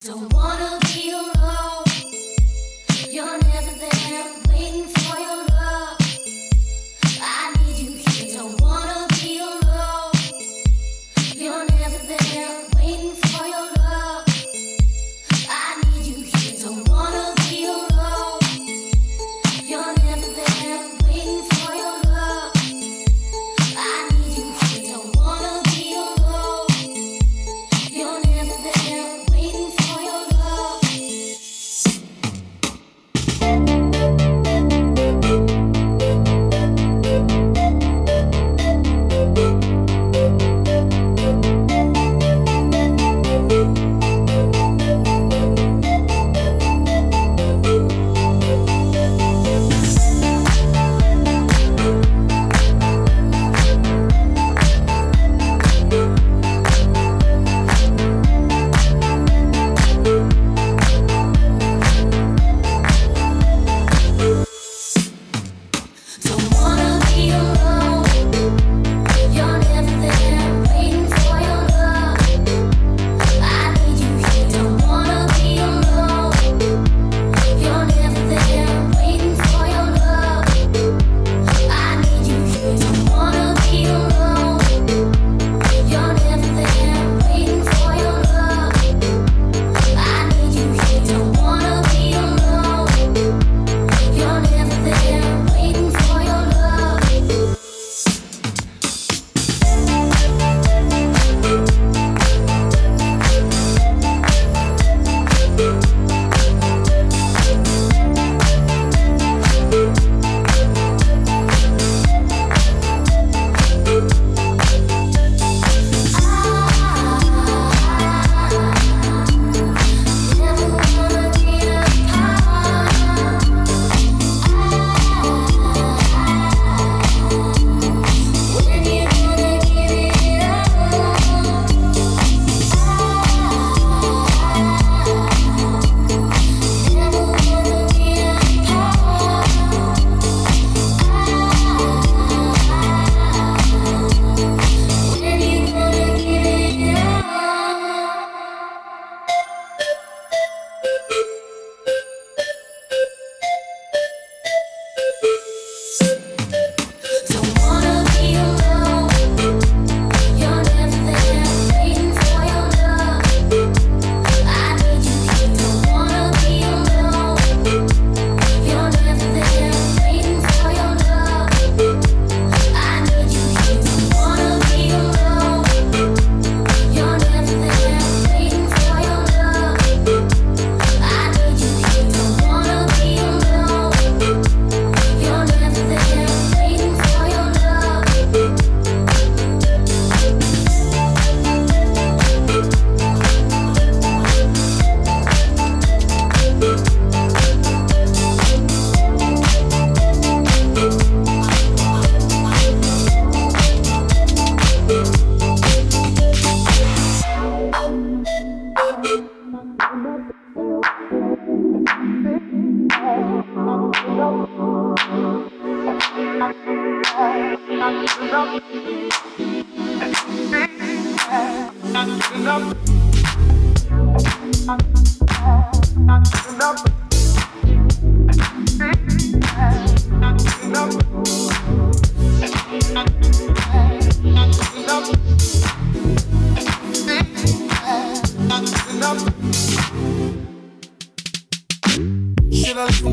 Don't wanna be alone.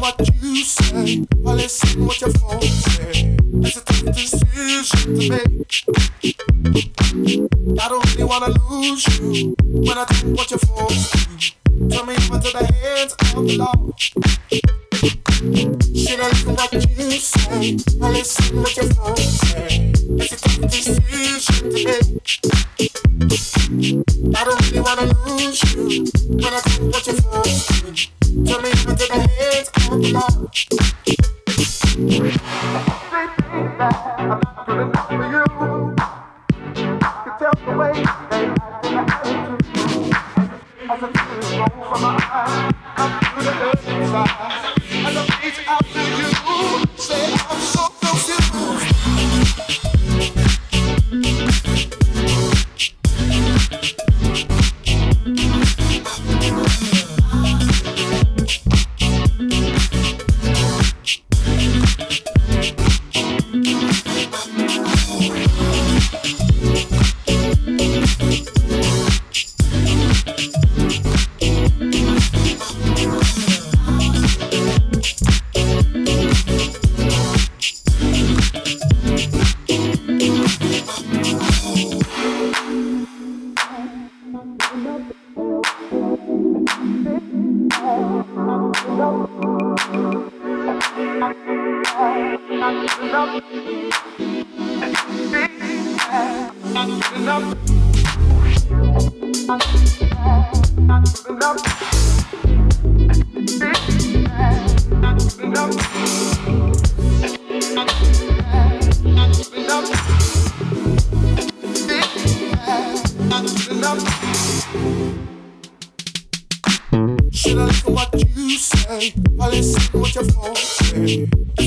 what you say. I listen what your phone say. It's a tough decision to make. I don't really wanna lose you when I do what you're for, Turn me over to the hands of the law. Should I listen what you say? I listen what your phone say. It's a tough decision to make. I don't really wanna lose you when I do what you're forced to. Tell me how to the hands of the law. Everything that I'm not doing for you, you tell the way that I as a tear rolls from my eye, I'm through the inside. Say,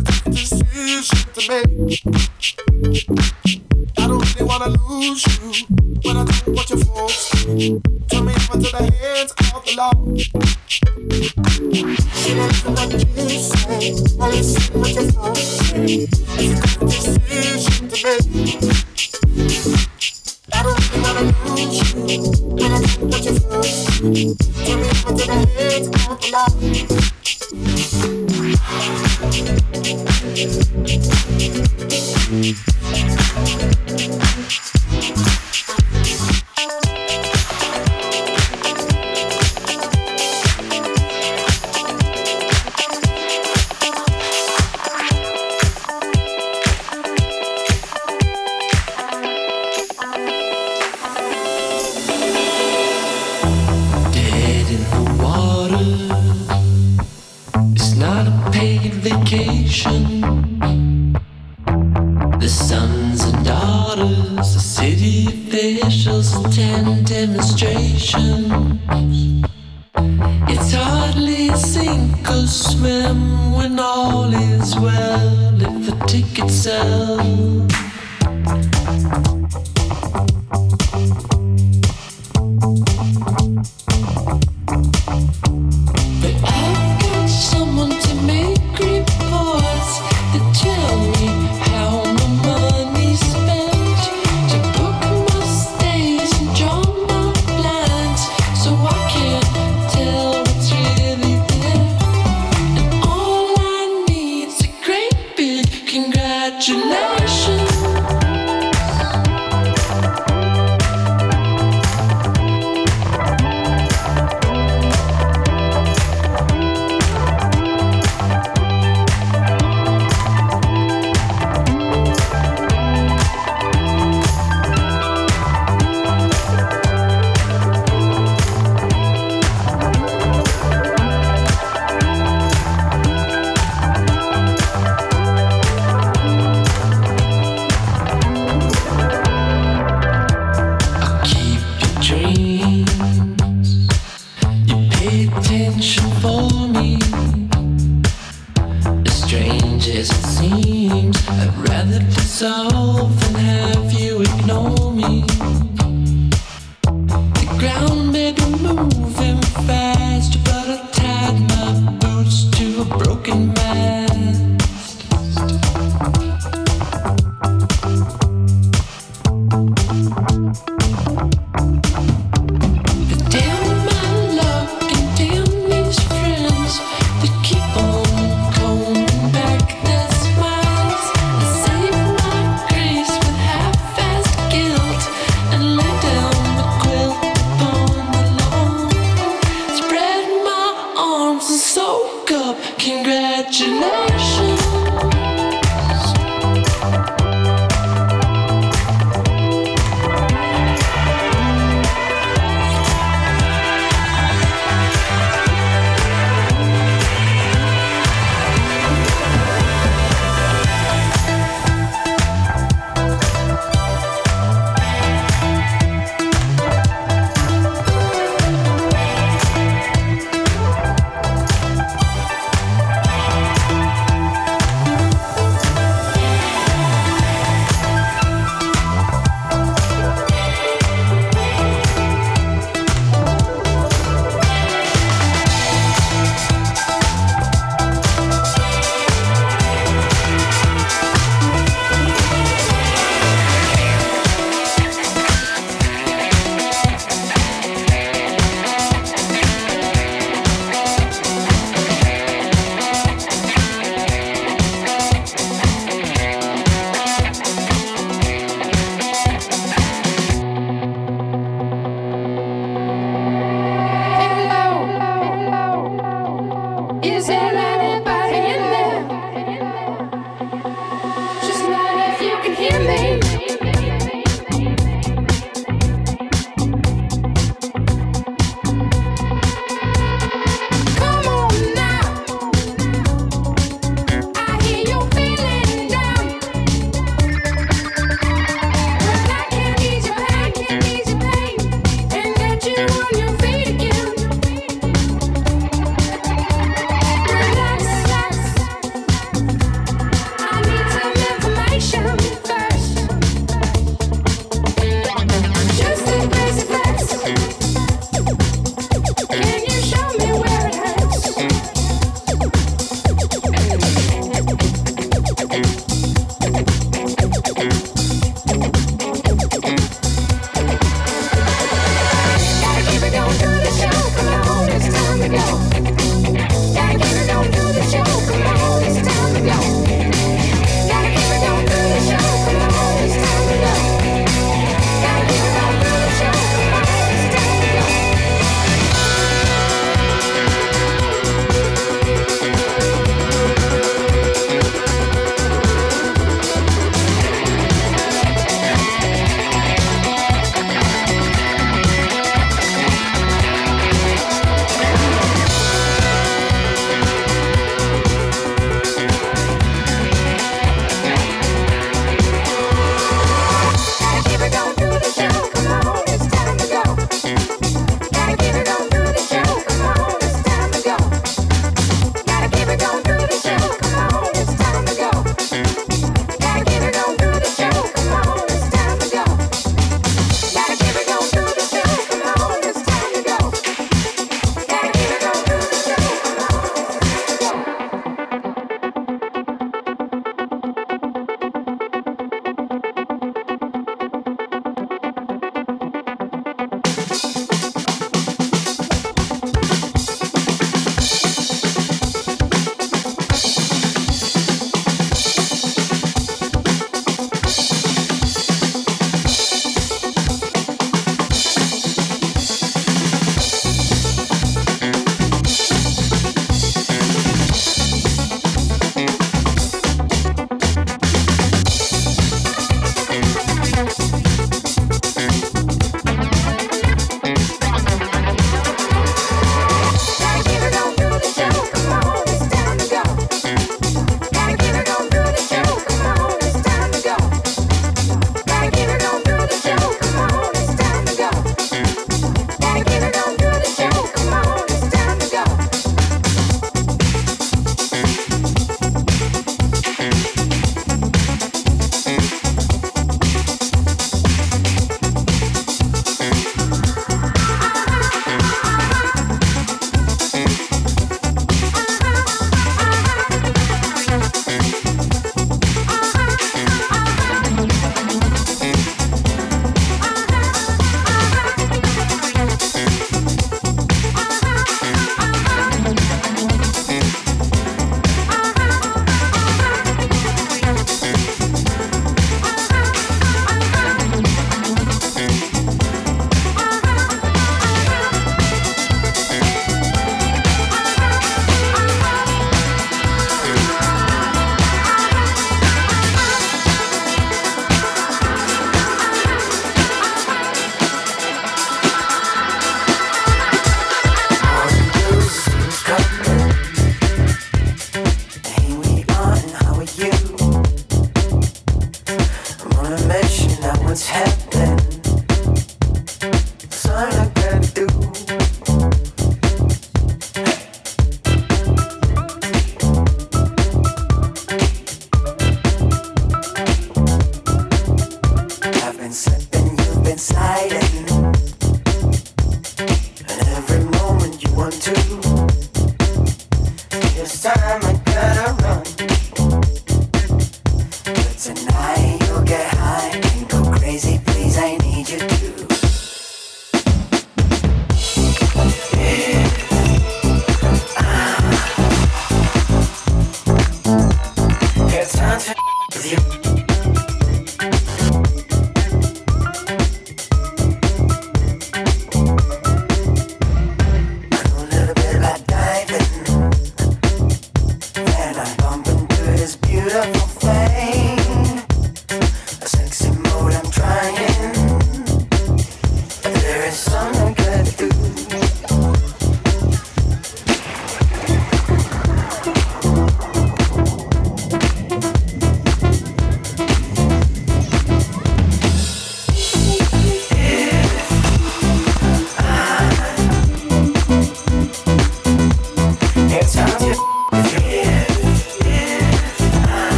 a tough decision to make. I don't really wanna lose you, but I don't want turn me over to the hands of the law. She don't listen what you say, or listen what your folks say. It's a tough decision to make. I don't really wanna lose you, but I don't want turn me over to the hands of the law. Thank you.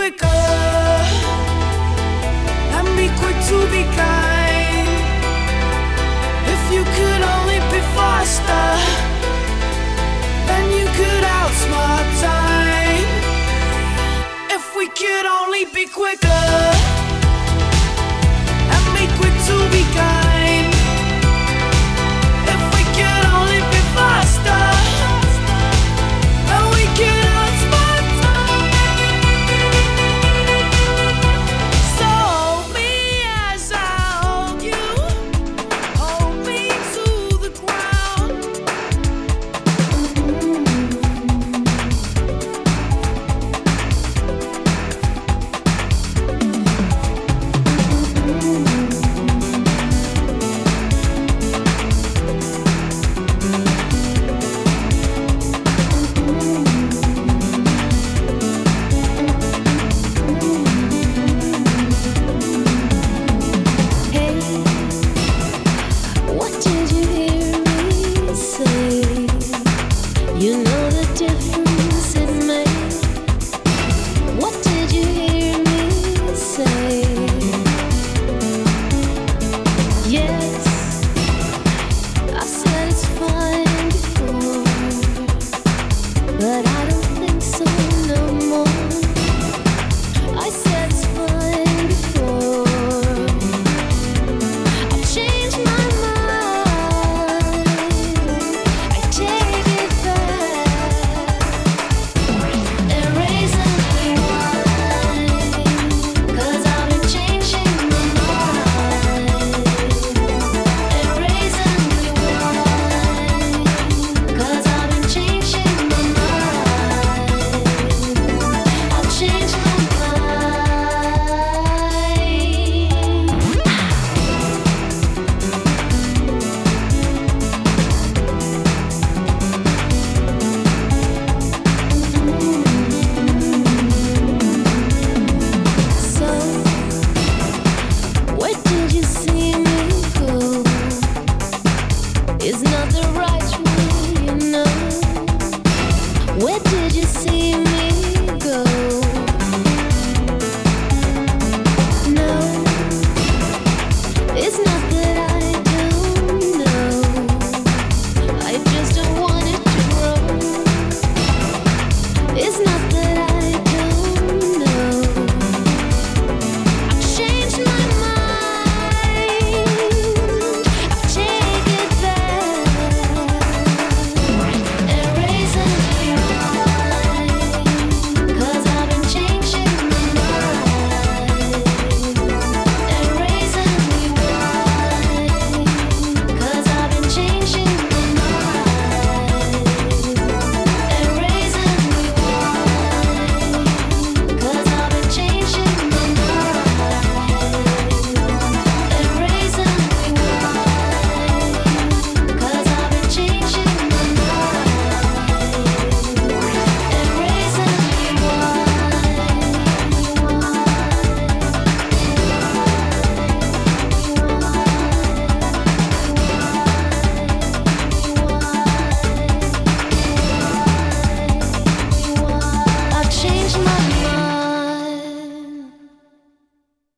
quicker and be quick to be kind. If you could only be faster, then you could outsmart time. If we could only be quicker and be quick to be kind.